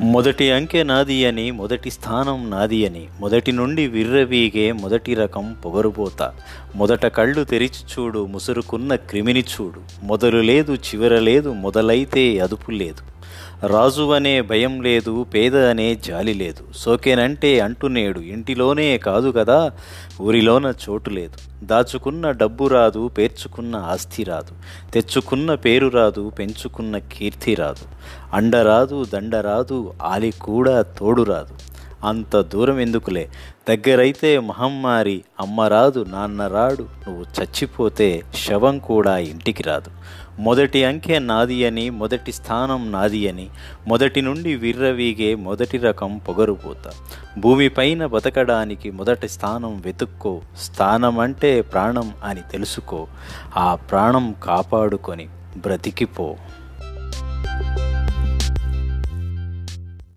మొదటి అంకె నాది అని మొదటి స్థానం నాది అని మొదటి నుండి విర్రవీగే మొదటి రకం పొగరుపోత మొదట కళ్ళు తెరిచి చూడు ముసురుకున్న క్రిమిని చూడు. మొదలు లేదు చివర లేదు మొదలైతే అదుపు లేదు. రాజు అనే భయం లేదు పేద అనే జాలి లేదు. సోకేనంటే అంటునేడు ఇంటిలోనే కాదు కదా ఊరిలోన చోటు లేదు. దాచుకున్న డబ్బు రాదు పేర్చుకున్న ఆస్తి రాదు. తెచ్చుకున్న పేరు రాదు పెంచుకున్న కీర్తి రాదు. అండ రాదు దండ రాదు ఆలి కూడా తోడు రాదు. అంత దూరం ఎందుకులే? దగ్గరైతే మహమ్మారి అమ్మ రాదు నాన్న రాడు నువ్వు చచ్చిపోతే శవం కూడా ఇంటికి రాదు. మొదటి అంకె నాది అని మొదటి స్థానం నాది అని మొదటి నుండి విర్రవీగే మొదటి రకం పొగరుపోత. భూమిపైన బతకడానికి మొదటి స్థానం వెతుక్కో స్థానం అంటే ప్రాణం అని తెలుసుకో. ఆ ప్రాణం కాపాడుకొని బ్రతికిపో.